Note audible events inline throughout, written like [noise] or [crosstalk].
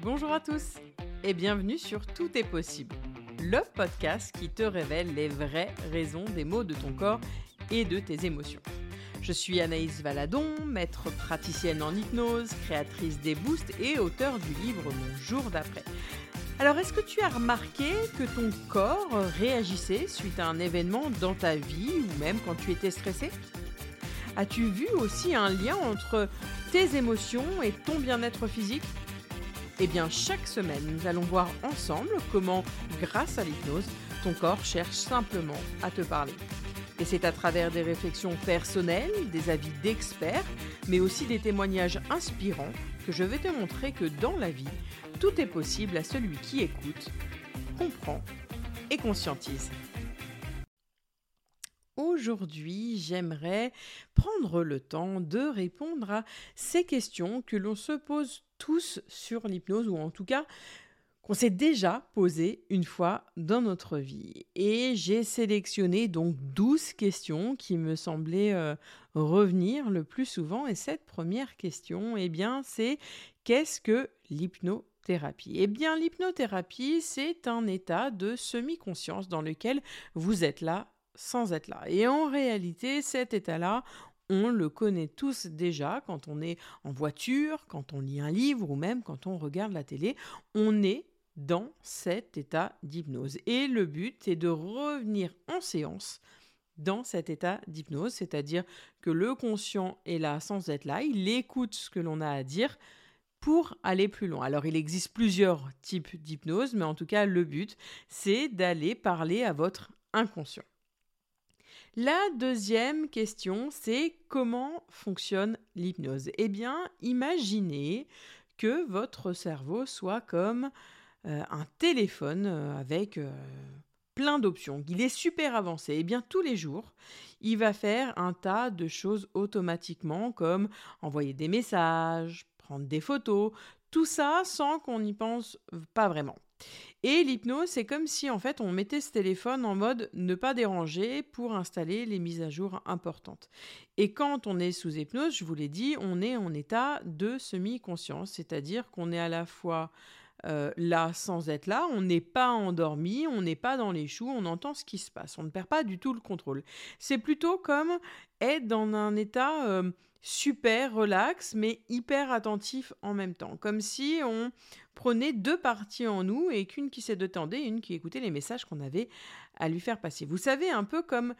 Bonjour à tous et bienvenue sur Tout est possible, le podcast qui te révèle les vraies raisons des maux de ton corps et de tes émotions. Je suis Anaïs Valadon, maître praticienne en hypnose, créatrice des boosts et auteur du livre Mon jour d'après. Alors, est-ce que tu as remarqué que ton corps réagissait suite à un événement dans ta vie ou même quand tu étais stressé As-tu vu aussi un lien entre tes émotions et ton bien-être physique? Eh bien, chaque semaine, nous allons voir ensemble comment, grâce à l'hypnose, ton corps cherche simplement à te parler. Et c'est à travers des réflexions personnelles, des avis d'experts, mais aussi des témoignages inspirants que je vais te montrer que dans la vie, tout est possible à celui qui écoute, comprend et conscientise. Aujourd'hui, j'aimerais prendre le temps de répondre à ces questions que l'on se pose tous sur l'hypnose, ou en tout cas qu'on s'est déjà posé une fois dans notre vie. Et j'ai sélectionné donc 12 questions qui me semblaient euh, revenir le plus souvent. Et cette première question, eh bien, c'est qu'est-ce que l'hypnothérapie? Eh bien, l'hypnothérapie, c'est un état de semi-conscience dans lequel vous êtes là sans être là. Et en réalité, cet état-là, on le connaît tous déjà quand on est en voiture, quand on lit un livre ou même quand on regarde la télé. On est dans cet état d'hypnose. Et le but est de revenir en séance dans cet état d'hypnose, c'est-à-dire que le conscient est là sans être là, il écoute ce que l'on a à dire pour aller plus loin. Alors il existe plusieurs types d'hypnose, mais en tout cas le but, c'est d'aller parler à votre inconscient. La deuxième question, c'est comment fonctionne l'hypnose? Eh bien, imaginez que votre cerveau soit comme euh, un téléphone euh, avec euh, plein d'options, qu'il est super avancé. Eh bien, tous les jours, il va faire un tas de choses automatiquement, comme envoyer des messages, prendre des photos, tout ça sans qu'on n'y pense pas vraiment. Et l'hypnose, c'est comme si en fait on mettait ce téléphone en mode ne pas déranger pour installer les mises à jour importantes. Et quand on est sous hypnose, je vous l'ai dit, on est en état de semi-conscience, c'est-à-dire qu'on est à la fois euh, là sans être là, on n'est pas endormi, on n'est pas dans les choux, on entend ce qui se passe, on ne perd pas du tout le contrôle. C'est plutôt comme être dans un état euh, super relax, mais hyper attentif en même temps, comme si on prenait deux parties en nous et qu'une qui se détendait et une qui écoutait les messages qu'on avait à lui faire passer. Vous savez, un peu comme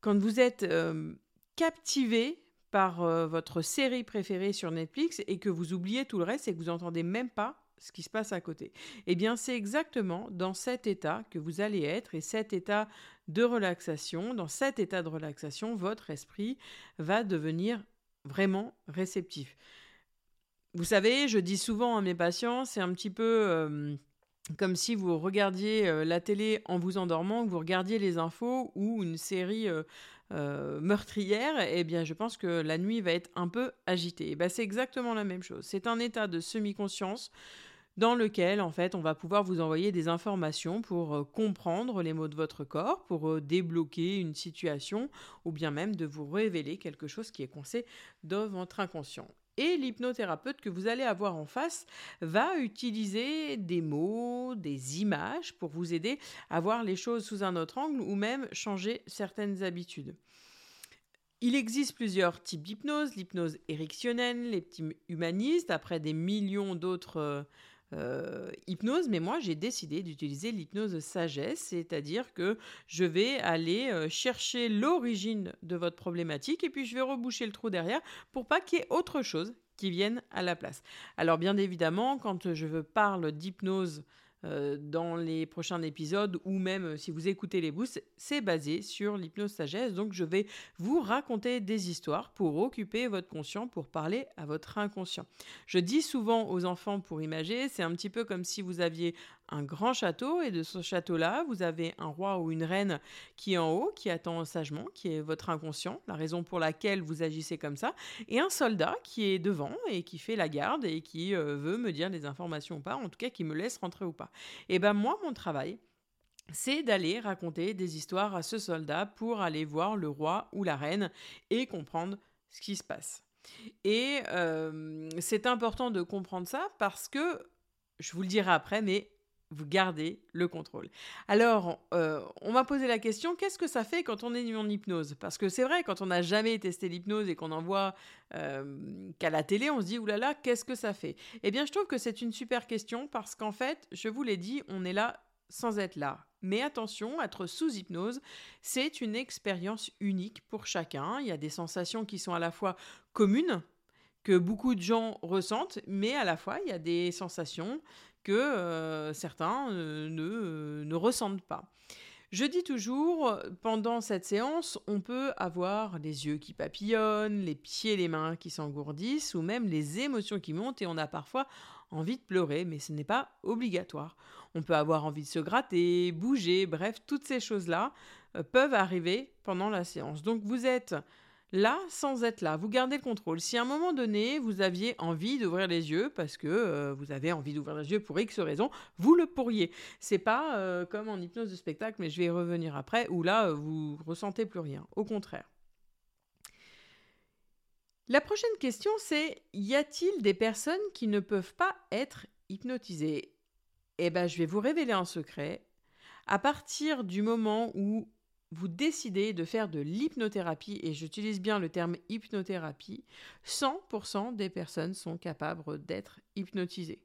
quand vous êtes euh, captivé par votre série préférée sur Netflix et que vous oubliez tout le reste et que vous n'entendez même pas ce qui se passe à côté. Eh bien, c'est exactement dans cet état que vous allez être et cet état de relaxation, dans cet état de relaxation, votre esprit va devenir vraiment réceptif. Vous savez, je dis souvent à mes patients, c'est un petit peu euh, comme si vous regardiez euh, la télé en vous endormant, que vous regardiez les infos ou une série euh, meurtrière, eh bien, je pense que la nuit va être un peu agitée. Eh ben, c'est exactement la même chose. C'est un état de semi-conscience dans lequel, en fait, on va pouvoir vous envoyer des informations pour euh, comprendre les mots de votre corps, pour euh, débloquer une situation, ou bien même de vous révéler quelque chose qui est coincé dans votre inconscient. Et l'hypnothérapeute que vous allez avoir en face va utiliser des mots, des images pour vous aider à voir les choses sous un autre angle ou même changer certaines habitudes. Il existe plusieurs types d'hypnose, l'hypnose érectionnelle, l'hypnose humaniste, après des millions d'autres euh, hypnoses, mais moi j'ai décidé d'utiliser l'hypnose sagesse, c'est-à-dire que je vais aller euh, chercher l'origine de votre problématique et puis je vais reboucher le trou derrière pour pas qu'il y ait autre chose qui vienne à la place. Alors bien évidemment, quand je parle d'hypnose dans les prochains épisodes ou même euh, si vous écoutez les boosts, c'est basé sur l'hypnose sagesse. Donc je vais vous raconter des histoires pour occuper votre conscient, pour parler à votre inconscient. Je dis souvent aux enfants pour imager, c'est un petit peu comme si vous aviez un grand château et de ce château-là, vous avez un roi ou une reine qui est en haut, qui attend sagement, qui est votre inconscient, la raison pour laquelle vous agissez comme ça, et un soldat qui est devant et qui fait la garde et qui euh, veut me dire des informations ou pas, en tout cas qui me laisse rentrer ou pas. Et ben moi, mon travail, c'est d'aller raconter des histoires à ce soldat pour aller voir le roi ou la reine et comprendre ce qui se passe. Et euh, c'est important de comprendre ça parce que je vous le dirai après, mais vous gardez le contrôle. Alors, euh, on m'a posé la question, qu'est-ce que ça fait quand on est en hypnose? Parce que c'est vrai, quand on n'a jamais testé l'hypnose et qu'on en voit euh, qu'à la télé, on se dit, oulala, qu'est-ce que ça fait? Eh bien, je trouve que c'est une super question parce qu'en fait, je vous l'ai dit, on est là sans être là. Mais attention, être sous hypnose, c'est une expérience unique pour chacun. Il y a des sensations qui sont à la fois communes, que beaucoup de gens ressentent, mais à la fois, il y a des sensations que euh, certains euh, ne, euh, ne ressentent pas. Je dis toujours, pendant cette séance, on peut avoir les yeux qui papillonnent, les pieds les mains qui s'engourdissent, ou même les émotions qui montent, et on a parfois envie de pleurer, mais ce n'est pas obligatoire. On peut avoir envie de se gratter, bouger, bref, toutes ces choses-là peuvent arriver pendant la séance. Donc vous êtes là sans être là. Vous gardez le contrôle. Si à un moment donné, vous aviez envie d'ouvrir les yeux parce que euh, vous avez envie d'ouvrir les yeux pour X raison, vous le pourriez. C'est pas euh, comme en hypnose de spectacle, mais je vais y revenir après, où là, euh, vous ressentez plus rien. Au contraire. La prochaine question, c'est y a-t-il des personnes qui ne peuvent pas être hypnotisées? Eh bien, je vais vous révéler un secret. À partir du moment où vous décidez de faire de l'hypnothérapie, et j'utilise bien le terme hypnothérapie, 100% des personnes sont capables d'être hypnotisées.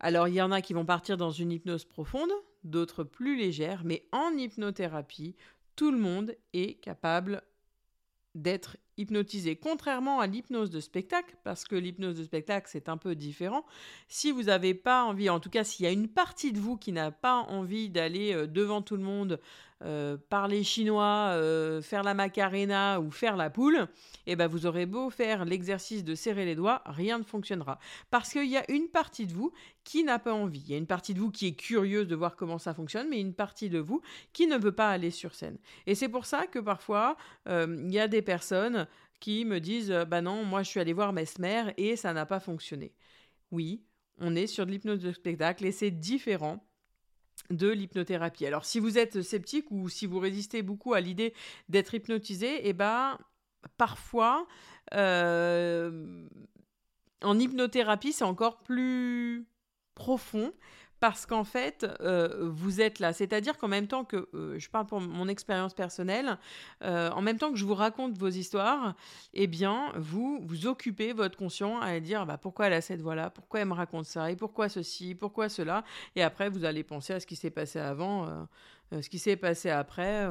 Alors il y en a qui vont partir dans une hypnose profonde, d'autres plus légères, mais en hypnothérapie, tout le monde est capable d'être hypnotisé. Contrairement à l'hypnose de spectacle, parce que l'hypnose de spectacle, c'est un peu différent. Si vous n'avez pas envie, en tout cas, s'il y a une partie de vous qui n'a pas envie d'aller euh, devant tout le monde, euh, parler chinois, euh, faire la macarena ou faire la poule, eh ben vous aurez beau faire l'exercice de serrer les doigts, rien ne fonctionnera. Parce qu'il y a une partie de vous qui n'a pas envie. Il y a une partie de vous qui est curieuse de voir comment ça fonctionne, mais une partie de vous qui ne veut pas aller sur scène. Et c'est pour ça que parfois, il y a des personnes qui me disent euh, Bah non, moi je suis allé voir Mesmer et ça n'a pas fonctionné. Oui, on est sur de l'hypnose de spectacle et c'est différent de l'hypnothérapie. Alors si vous êtes sceptique ou si vous résistez beaucoup à l'idée d'être hypnotisé, eh ben parfois euh, en hypnothérapie c'est encore plus profond parce qu'en fait, euh, vous êtes là. C'est-à-dire qu'en même temps que, euh, je parle pour mon expérience personnelle, euh, en même temps que je vous raconte vos histoires, eh bien, vous vous occupez votre conscient à dire bah, pourquoi elle a cette voix-là, pourquoi elle me raconte ça, et pourquoi ceci, pourquoi cela. Et après, vous allez penser à ce qui s'est passé avant. ce qui s'est passé après,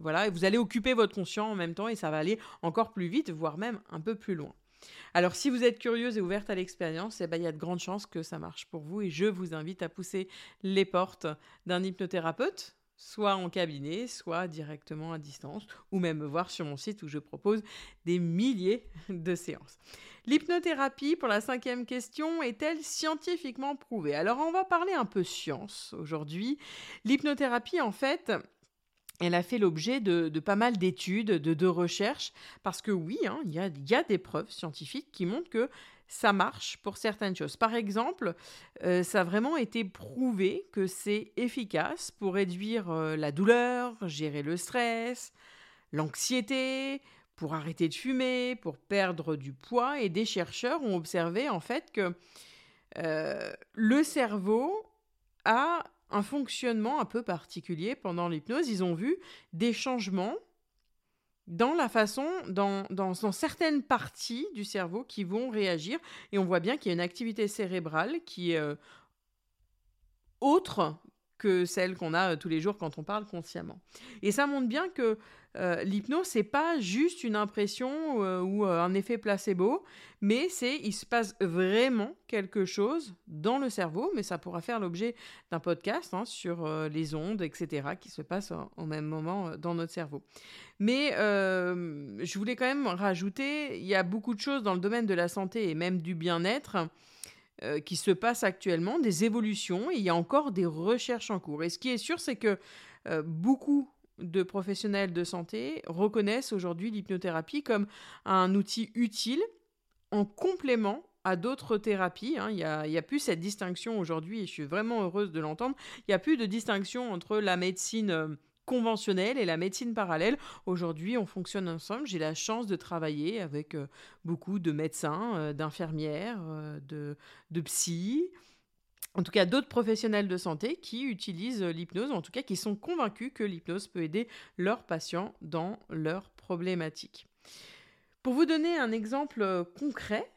voilà, et vous allez occuper votre conscient en même temps et ça va aller encore plus vite, voire même un peu plus loin. Alors, si vous êtes curieuse et ouverte à l'expérience, eh ben, il y a de grandes chances que ça marche pour vous et je vous invite à pousser les portes d'un hypnothérapeute, soit en cabinet, soit directement à distance, ou même me voir sur mon site où je propose des milliers de séances. L'hypnothérapie, pour la cinquième question, est-elle scientifiquement prouvée? Alors on va parler un peu science aujourd'hui. L'hypnothérapie, en fait, elle a fait l'objet de, pas mal d'études, de, recherches, parce que oui, hein, il y, a, des preuves scientifiques qui montrent que ça marche pour certaines choses. Par exemple, euh, ça a vraiment été prouvé que c'est efficace pour réduire euh, la douleur, gérer le stress, l'anxiété, pour arrêter de fumer, pour perdre du poids. Et des chercheurs ont observé en fait que euh, le cerveau a un fonctionnement un peu particulier pendant l'hypnose. Ils ont vu des changements dans la façon, dans, dans, certaines parties du cerveau qui vont réagir. Et on voit bien qu'il y a une activité cérébrale qui est euh, autre que celle qu'on a euh, tous les jours quand on parle consciemment. Et ça montre bien que euh, l'hypnose, c'est pas juste une impression euh, ou un effet placebo, mais c'est il se passe vraiment quelque chose dans le cerveau, mais ça pourra faire l'objet d'un podcast hein, sur les ondes, etc., qui se passent au même moment dans notre cerveau. Mais je voulais quand même rajouter, il y a beaucoup de choses dans le domaine de la santé et même du bien-être euh, qui se passe actuellement, des évolutions, et il y a encore des recherches en cours. Et ce qui est sûr, c'est que euh, beaucoup de professionnels de santé reconnaissent aujourd'hui l'hypnothérapie comme un outil utile en complément à d'autres thérapies. Hein. Il n'y a, plus cette distinction aujourd'hui, et je suis vraiment heureuse de l'entendre, il n'y a plus de distinction entre la médecine euh, conventionnelle et la médecine parallèle. Aujourd'hui, on fonctionne ensemble. J'ai la chance de travailler avec euh, beaucoup de médecins, euh, d'infirmières, de, de psy, en tout cas d'autres professionnels de santé qui utilisent l'hypnose, en tout cas qui sont convaincus que l'hypnose peut aider leurs patients dans leurs problématiques. Pour vous donner un exemple concret,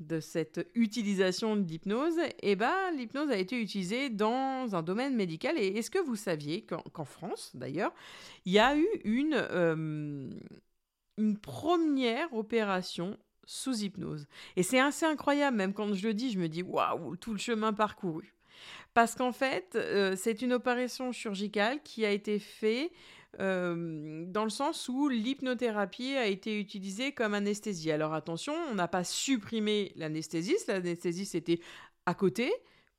de cette utilisation de l'hypnose, eh ben, l'hypnose a été utilisée dans un domaine médical. Et est-ce que vous saviez qu'en France, d'ailleurs, il y a eu une, euh, une première opération sous hypnose Et c'est assez incroyable, même quand je le dis, je me dis waouh, tout le chemin parcouru. Parce qu'en fait, euh, c'est une opération chirurgicale qui a été faite euh, dans le sens où l'hypnothérapie a été utilisée comme anesthésie. Alors attention, on n'a pas supprimé l'anesthésie, l'anesthésie c'était à côté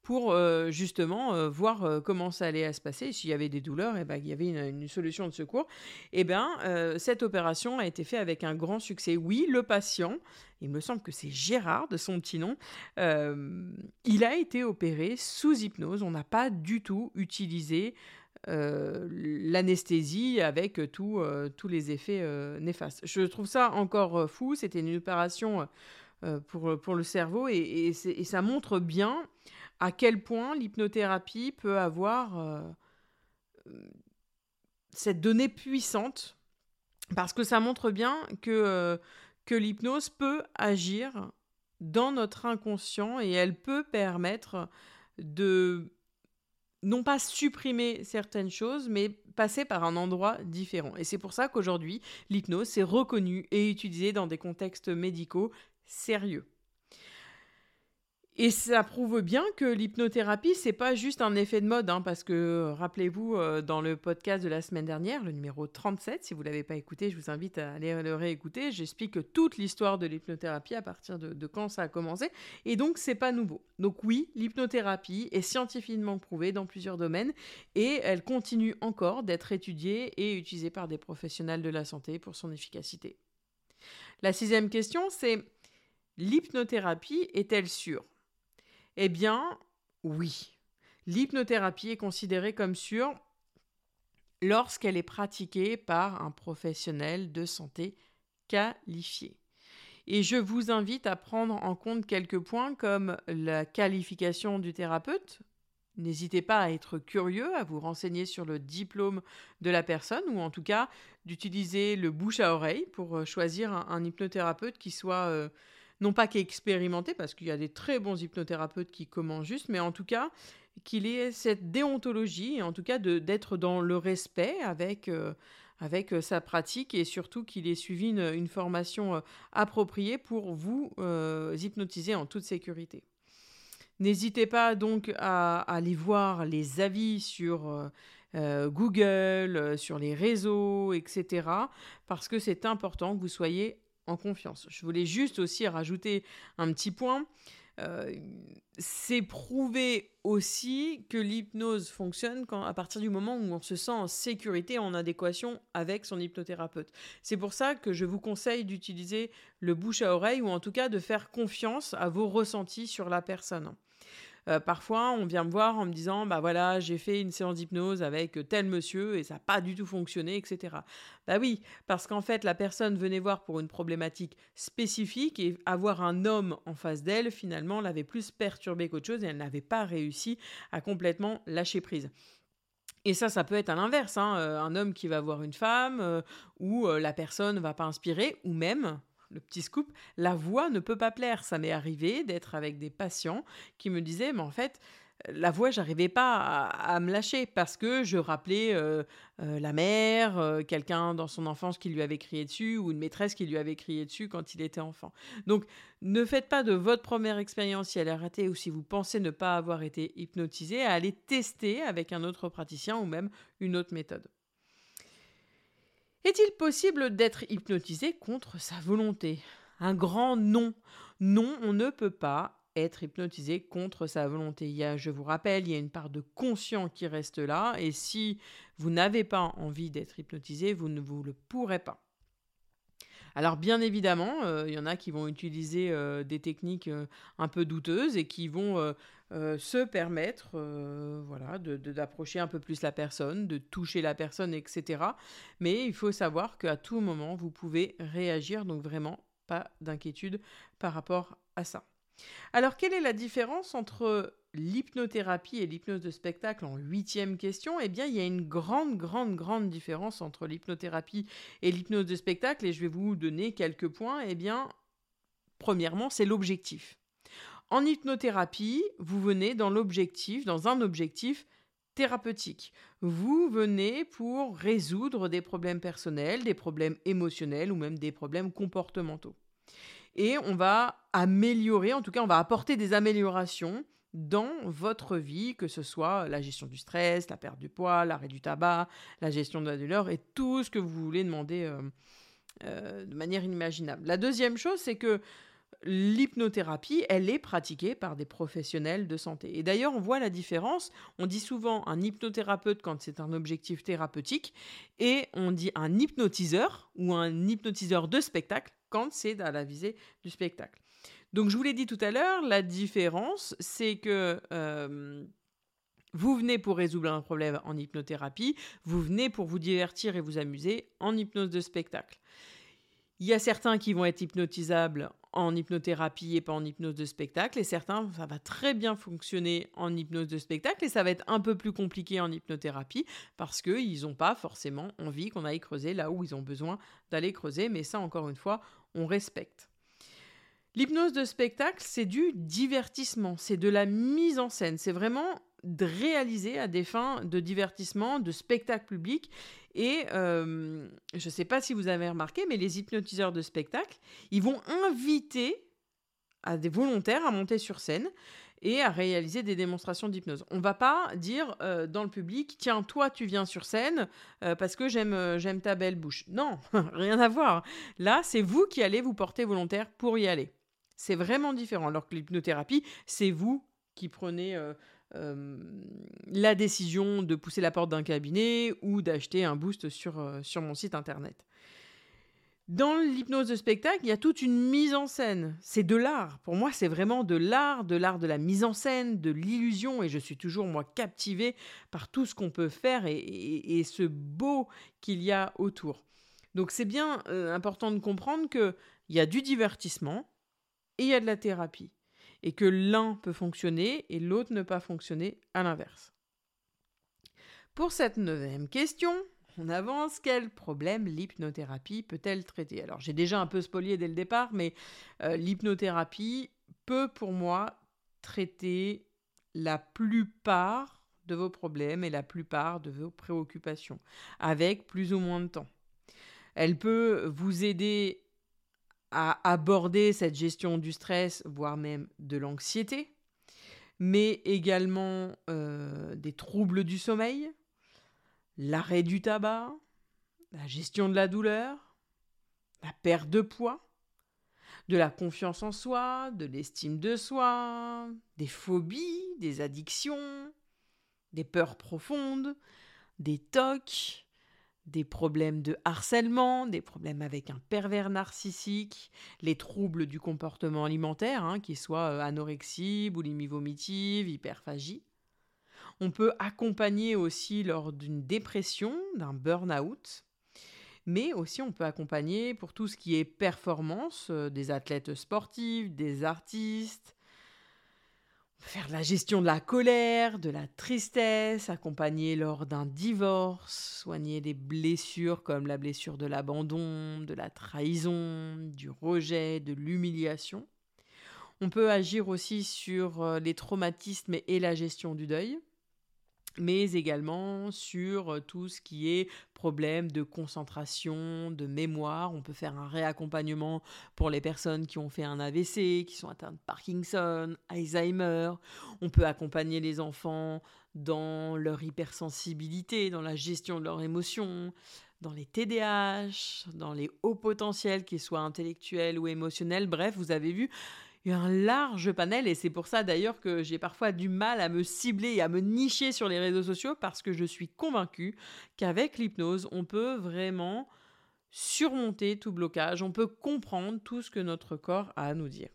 pour euh, justement euh, voir comment ça allait se passer. S'il y avait des douleurs, et eh ben, il y avait une, solution de secours. Et eh bien, cette opération a été faite avec un grand succès. Oui, le patient, il me semble que c'est Gérard de son petit nom, il a été opéré sous hypnose. On n'a pas du tout utilisé euh, l'anesthésie avec euh, tous les effets euh, néfastes. Je trouve ça encore fou. C'était une opération pour, pour le cerveau et, ça montre bien à quel point l'hypnothérapie peut avoir cette donnée puissante parce que ça montre bien que, que l'hypnose peut agir dans notre inconscient et elle peut permettre de non pas supprimer certaines choses, mais passer par un endroit différent. Et c'est pour ça qu'aujourd'hui, l'hypnose est reconnue et utilisée dans des contextes médicaux sérieux. Et ça prouve bien que l'hypnothérapie, c'est pas juste un effet de mode, hein, parce que euh, rappelez-vous, euh, dans le podcast de la semaine dernière, le numéro 37, si vous l'avez pas écouté, je vous invite à aller le réécouter. J'explique toute l'histoire de l'hypnothérapie à partir de, quand ça a commencé, et donc c'est pas nouveau. Donc oui, l'hypnothérapie est scientifiquement prouvée dans plusieurs domaines, et elle continue encore d'être étudiée et utilisée par des professionnels de la santé pour son efficacité. La sixième question, c'est l'hypnothérapie est-elle sûre? Eh bien, oui. L'hypnothérapie est considérée comme sûre lorsqu'elle est pratiquée par un professionnel de santé qualifié. Et je vous invite à prendre en compte quelques points comme la qualification du thérapeute. N'hésitez pas à être curieux, à vous renseigner sur le diplôme de la personne ou en tout cas d'utiliser le bouche à oreille pour euh, choisir un, hypnothérapeute qui soit euh, non pas qu'expérimenté, parce qu'il y a des très bons hypnothérapeutes qui commencent juste, mais en tout cas qu'il ait cette déontologie, en tout cas d'être dans le respect avec, euh, euh, sa pratique et surtout qu'il ait suivi une, formation euh, appropriée pour vous hypnotiser en toute sécurité. N'hésitez pas donc à, aller voir les avis sur Google, sur les réseaux, etc. Parce que c'est important que vous soyez en confiance. Je voulais juste aussi rajouter un petit point. Euh, c'est prouvé aussi que l'hypnose fonctionne quand, à partir du moment où on se sent en sécurité, en adéquation avec son hypnothérapeute. C'est pour ça que je vous conseille d'utiliser le bouche à oreille ou en tout cas de faire confiance à vos ressentis sur la personne. Euh, parfois, on vient me voir en me disant, bah voilà, j'ai fait une séance d'hypnose avec tel monsieur et ça n'a pas du tout fonctionné, etc. Bah oui, parce qu'en fait, la personne venait voir pour une problématique spécifique et avoir un homme en face d'elle, finalement, l'avait plus perturbée qu'autre chose et elle n'avait pas réussi à complètement lâcher prise. Et ça, ça peut être à l'inverse, hein, euh, un homme qui va voir une femme, euh, ou la personne ne va pas inspirer, ou même, le petit scoop, la voix ne peut pas plaire. Ça m'est arrivé d'être avec des patients qui me disaient, mais en fait, la voix, j'arrivais pas à, me lâcher parce que je rappelais euh, euh, la mère, euh, quelqu'un dans son enfance qui lui avait crié dessus ou une maîtresse qui lui avait crié dessus quand il était enfant. Donc, ne faites pas de votre première expérience si elle est ratée ou si vous pensez ne pas avoir été hypnotisé à aller tester avec un autre praticien ou même une autre méthode. Est-il possible d'être hypnotisé contre sa volonté? Un grand non. Non, on ne peut pas être hypnotisé contre sa volonté. Il y a, je vous rappelle, il y a une part de conscient qui reste là, et si vous n'avez pas envie d'être hypnotisé, vous ne vous le pourrez pas. Alors bien évidemment, euh, il y en a qui vont utiliser euh, des techniques euh, un peu douteuses et qui vont se permettre voilà, d'approcher un peu plus la personne, de toucher la personne, etc. Mais il faut savoir qu'à tout moment, vous pouvez réagir, donc vraiment pas d'inquiétude par rapport à ça. Alors quelle est la différence entre l'hypnothérapie et l'hypnose de spectacle en huitième question, eh bien, il y a une grande, grande, grande différence entre l'hypnothérapie et l'hypnose de spectacle, et je vais vous donner quelques points. Eh bien, premièrement, c'est l'objectif. En hypnothérapie, vous venez dans l'objectif, dans un objectif thérapeutique. Vous venez pour résoudre des problèmes personnels, des problèmes émotionnels ou même des problèmes comportementaux. Et on va améliorer, en tout cas, on va apporter des améliorations dans votre vie, que ce soit la gestion du stress, la perte du poids, l'arrêt du tabac, la gestion de la douleur et tout ce que vous voulez demander euh, euh, de manière inimaginable. La deuxième chose, c'est que l'hypnothérapie, elle est pratiquée par des professionnels de santé. Et d'ailleurs, on voit la différence. On dit souvent un hypnothérapeute quand c'est un objectif thérapeutique et on dit un hypnotiseur ou un hypnotiseur de spectacle quand c'est à la visée du spectacle. Donc je vous l'ai dit tout à l'heure, la différence, c'est que euh, vous venez pour résoudre un problème en hypnothérapie, vous venez pour vous divertir et vous amuser en hypnose de spectacle. Il y a certains qui vont être hypnotisables en hypnothérapie et pas en hypnose de spectacle, et certains, ça va très bien fonctionner en hypnose de spectacle, et ça va être un peu plus compliqué en hypnothérapie, parce qu'ils n'ont pas forcément envie qu'on aille creuser là où ils ont besoin d'aller creuser, mais ça, encore une fois, on respecte. L'hypnose de spectacle, c'est du divertissement, c'est de la mise en scène, c'est vraiment de réaliser à des fins de divertissement, de spectacle public. Et euh, je ne sais pas si vous avez remarqué, mais les hypnotiseurs de spectacle, ils vont inviter à des volontaires à monter sur scène et à réaliser des démonstrations d'hypnose. On ne va pas dire euh, dans le public, tiens, toi, tu viens sur scène euh, parce que j'aime, j'aime ta belle bouche. Non, [laughs] rien à voir. Là, c'est vous qui allez vous porter volontaire pour y aller. C'est vraiment différent. Alors que l'hypnothérapie, c'est vous qui prenez la décision de pousser la porte d'un cabinet ou d'acheter un boost sur, euh, sur mon site internet. Dans l'hypnose de spectacle, il y a toute une mise en scène. C'est de l'art. Pour moi, c'est vraiment de l'art, de l'art de la mise en scène, de l'illusion. Et je suis toujours, moi, captivée par tout ce qu'on peut faire et, ce beau qu'il y a autour. Donc, c'est bien important de comprendre qu'il y a du divertissement, et il y a de la thérapie. Et que l'un peut fonctionner et l'autre ne pas fonctionner à l'inverse. Pour cette neuvième question, on avance. Quel problème l'hypnothérapie peut-elle traiter? Alors j'ai déjà un peu spolié dès le départ, mais euh, l'hypnothérapie peut pour moi traiter la plupart de vos problèmes et la plupart de vos préoccupations, avec plus ou moins de temps. Elle peut vous aider à aborder cette gestion du stress, voire même de l'anxiété, mais également euh, des troubles du sommeil, l'arrêt du tabac, la gestion de la douleur, la perte de poids, de la confiance en soi, de l'estime de soi, des phobies, des addictions, des peurs profondes, des tocs, des problèmes de harcèlement, des problèmes avec un pervers narcissique, les troubles du comportement alimentaire, hein, qui soient euh, anorexie, boulimie vomitive, hyperphagie. On peut accompagner aussi lors d'une dépression, d'un burn-out, mais aussi on peut accompagner pour tout ce qui est performance, euh, des athlètes sportifs, des artistes, faire la gestion de la colère, de la tristesse, accompagner lors d'un divorce, soigner des blessures comme la blessure de l'abandon, de la trahison, du rejet, de l'humiliation. On peut agir aussi sur euh, les traumatismes et la gestion du deuil mais également sur euh, tout ce qui est problème de concentration, de mémoire. On peut faire un réaccompagnement pour les personnes qui ont fait un AVC, qui sont atteintes de Parkinson, Alzheimer. On peut accompagner les enfants dans leur hypersensibilité, dans la gestion de leurs émotions, dans les TDAH, dans les hauts potentiels, qu'ils soient intellectuels ou émotionnels. Bref, vous avez vu, il y a un large panel et c'est pour ça d'ailleurs que j'ai parfois du mal à me cibler et à me nicher sur les réseaux sociaux parce que je suis convaincue qu'avec l'hypnose, on peut vraiment surmonter tout blocage, on peut comprendre tout ce que notre corps a à nous dire.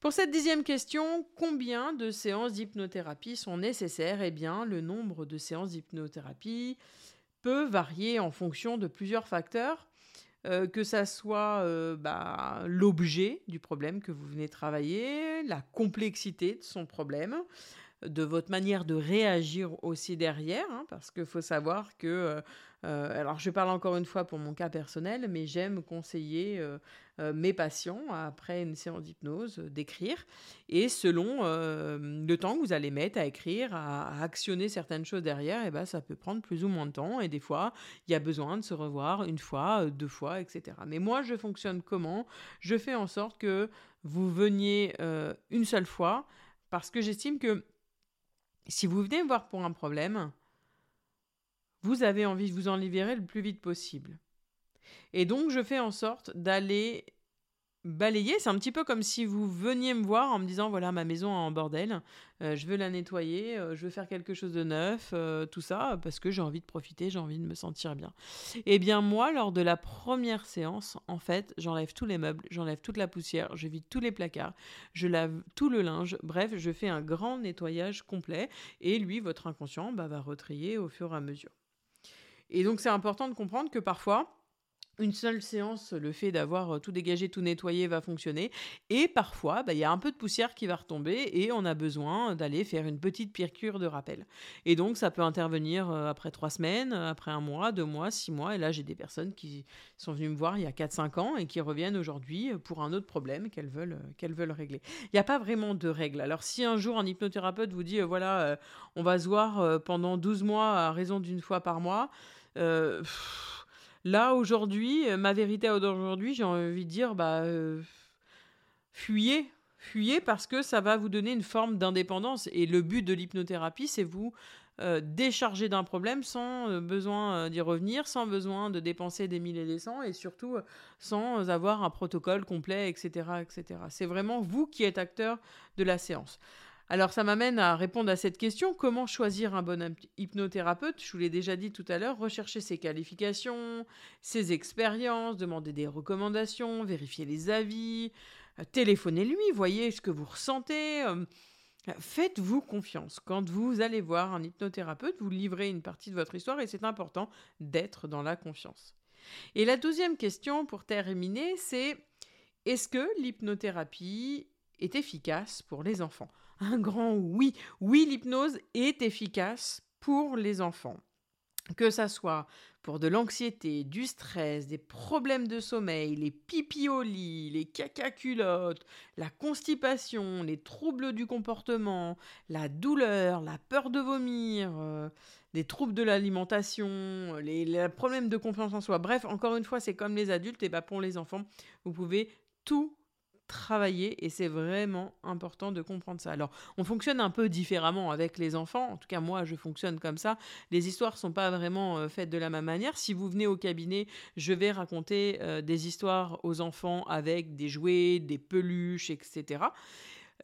Pour cette dixième question, combien de séances d'hypnothérapie sont nécessaires? Eh bien, le nombre de séances d'hypnothérapie peut varier en fonction de plusieurs facteurs. Euh, que ça soit euh, bah, l'objet du problème que vous venez travailler, la complexité de son problème, de votre manière de réagir aussi derrière, hein, parce qu'il faut savoir que, euh, euh, alors je parle encore une fois pour mon cas personnel, mais j'aime conseiller euh, mes patients après une séance d'hypnose d'écrire, et selon le temps que vous allez mettre à écrire, à, actionner certaines choses derrière, et eh ben, ça peut prendre plus ou moins de temps, et des fois, il y a besoin de se revoir une fois, deux fois, etc. Mais moi, je fonctionne comment? Je fais en sorte que vous veniez une seule fois, parce que j'estime que si vous venez me voir pour un problème, vous avez envie de vous en libérer le plus vite possible. Et donc, je fais en sorte d'aller balayer. C'est un petit peu comme si vous veniez me voir en me disant voilà, ma maison est en bordel, euh, je veux la nettoyer, euh, je veux faire quelque chose de neuf, euh, tout ça, parce que j'ai envie de profiter, j'ai envie de me sentir bien. Eh bien, moi, lors de la première séance, en fait, j'enlève tous les meubles, j'enlève toute la poussière, je vide tous les placards, je lave tout le linge, bref, je fais un grand nettoyage complet, et lui, votre inconscient, bah, va retrier au fur et à mesure. Et donc, c'est important de comprendre que parfois, une seule séance, le fait d'avoir tout dégagé, tout nettoyé va fonctionner. Et parfois, bah, il y a un peu de poussière qui va retomber et on a besoin d'aller faire une petite piqûre de rappel. Et donc, ça peut intervenir après trois semaines, après un mois, deux mois, six mois. Et là, j'ai des personnes qui sont venues me voir il y a 4-5 ans et qui reviennent aujourd'hui pour un autre problème qu'elles veulent, veulent régler. Il n'y a pas vraiment de règle. Alors, si un jour un hypnothérapeute vous dit, voilà, on va se voir pendant 12 mois à raison d'une fois par mois, Là, aujourd'hui, euh, ma vérité d'aujourd'hui, j'ai envie de dire, bah, euh, fuyez. Fuyez parce que ça va vous donner une forme d'indépendance. Et le but de l'hypnothérapie, c'est vous euh, décharger d'un problème sans besoin d'y revenir, sans besoin de dépenser des mille et des cents, et surtout sans avoir un protocole complet, etc. etc. C'est vraiment vous qui êtes acteur de la séance. Alors ça m'amène à répondre à cette question, comment choisir un bon hypnothérapeute Je vous l'ai déjà dit tout à l'heure, rechercher ses qualifications, ses expériences, demander des recommandations, vérifier les avis, euh, téléphonez-lui, voyez ce que vous ressentez. Euh, faites-vous confiance. Quand vous allez voir un hypnothérapeute, vous livrez une partie de votre histoire et c'est important d'être dans la confiance. Et la deuxième question pour terminer, c'est est-ce que l'hypnothérapie est efficace pour les enfants un grand oui. Oui, l'hypnose est efficace pour les enfants. Que ça soit pour de l'anxiété, du stress, des problèmes de sommeil, les pipiolis, les cacaculottes, la constipation, les troubles du comportement, la douleur, la peur de vomir, euh, des troubles de l'alimentation, les, problèmes de confiance en soi. Bref, encore une fois, c'est comme les adultes, et bah pour les enfants, vous pouvez tout travailler et c'est vraiment important de comprendre ça. Alors, on fonctionne un peu différemment avec les enfants. En tout cas, moi, je fonctionne comme ça. Les histoires sont pas vraiment euh, faites de la même manière. Si vous venez au cabinet, je vais raconter euh, des histoires aux enfants avec des jouets, des peluches, etc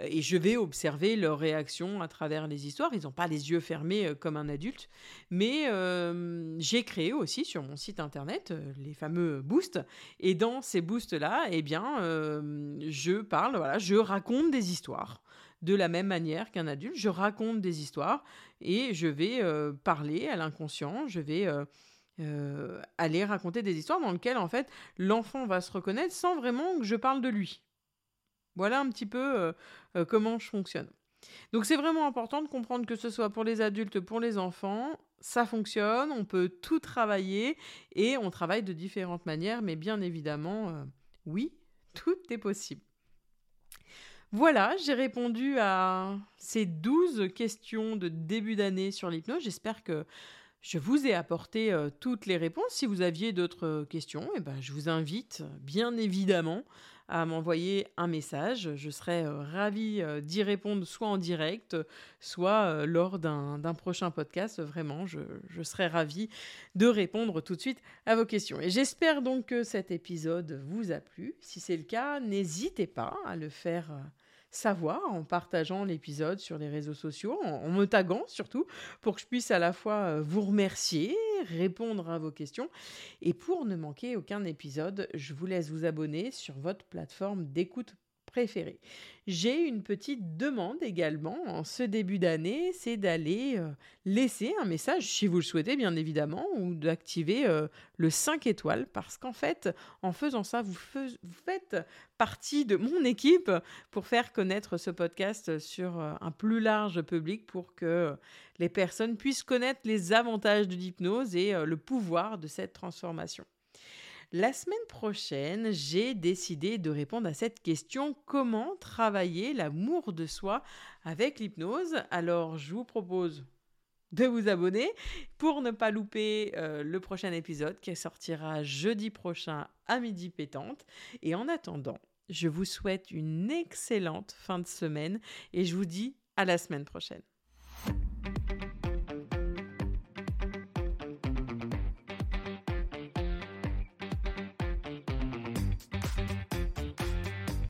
et je vais observer leurs réactions à travers les histoires. Ils n'ont pas les yeux fermés euh, comme un adulte, mais euh, j'ai créé aussi sur mon site internet euh, les fameux boosts. Et dans ces boosts-là, eh bien, je parle, voilà, je raconte des histoires de la même manière qu'un adulte. Je raconte des histoires et je vais parler à l'inconscient. Je vais aller raconter des histoires dans lesquelles en fait l'enfant va se reconnaître sans vraiment que je parle de lui. Voilà un petit peu euh, euh, comment je fonctionne. Donc c'est vraiment important de comprendre que ce soit pour les adultes, pour les enfants, ça fonctionne, on peut tout travailler et on travaille de différentes manières, mais bien évidemment, euh, oui, tout est possible. Voilà, j'ai répondu à ces 12 questions de début d'année sur l'hypnose. J'espère que je vous ai apporté toutes les réponses. Si vous aviez d'autres questions, eh ben, je vous invite bien évidemment à m'envoyer un message. Je serai euh, ravie euh, d'y répondre soit en direct, soit euh, lors d'un prochain podcast. Vraiment, je, je serai ravie de répondre tout de suite à vos questions. Et j'espère donc que cet épisode vous a plu. Si c'est le cas, n'hésitez pas à le faire savoir en partageant l'épisode sur les réseaux sociaux, en, me taguant surtout, pour que je puisse à la fois vous remercier, répondre à vos questions. Et pour ne manquer aucun épisode, je vous laisse vous abonner sur votre plateforme d'écoute préférée. J'ai une petite demande également en ce début d'année, c'est d'aller euh, laisser un message, si vous le souhaitez bien évidemment, ou d'activer euh, le 5 étoiles, parce qu'en fait, en faisant ça, vous, faites partie de mon équipe pour faire connaître ce podcast sur euh, un plus large public, pour que les personnes puissent connaître les avantages de l'hypnose et le pouvoir de cette transformation. La semaine prochaine, j'ai décidé de répondre à cette question comment travailler l'amour de soi avec l'hypnose? Alors, je vous propose de vous abonner pour ne pas louper euh, le prochain épisode qui sortira jeudi prochain à midi pétante. Et en attendant, je vous souhaite une excellente fin de semaine et je vous dis à la semaine prochaine.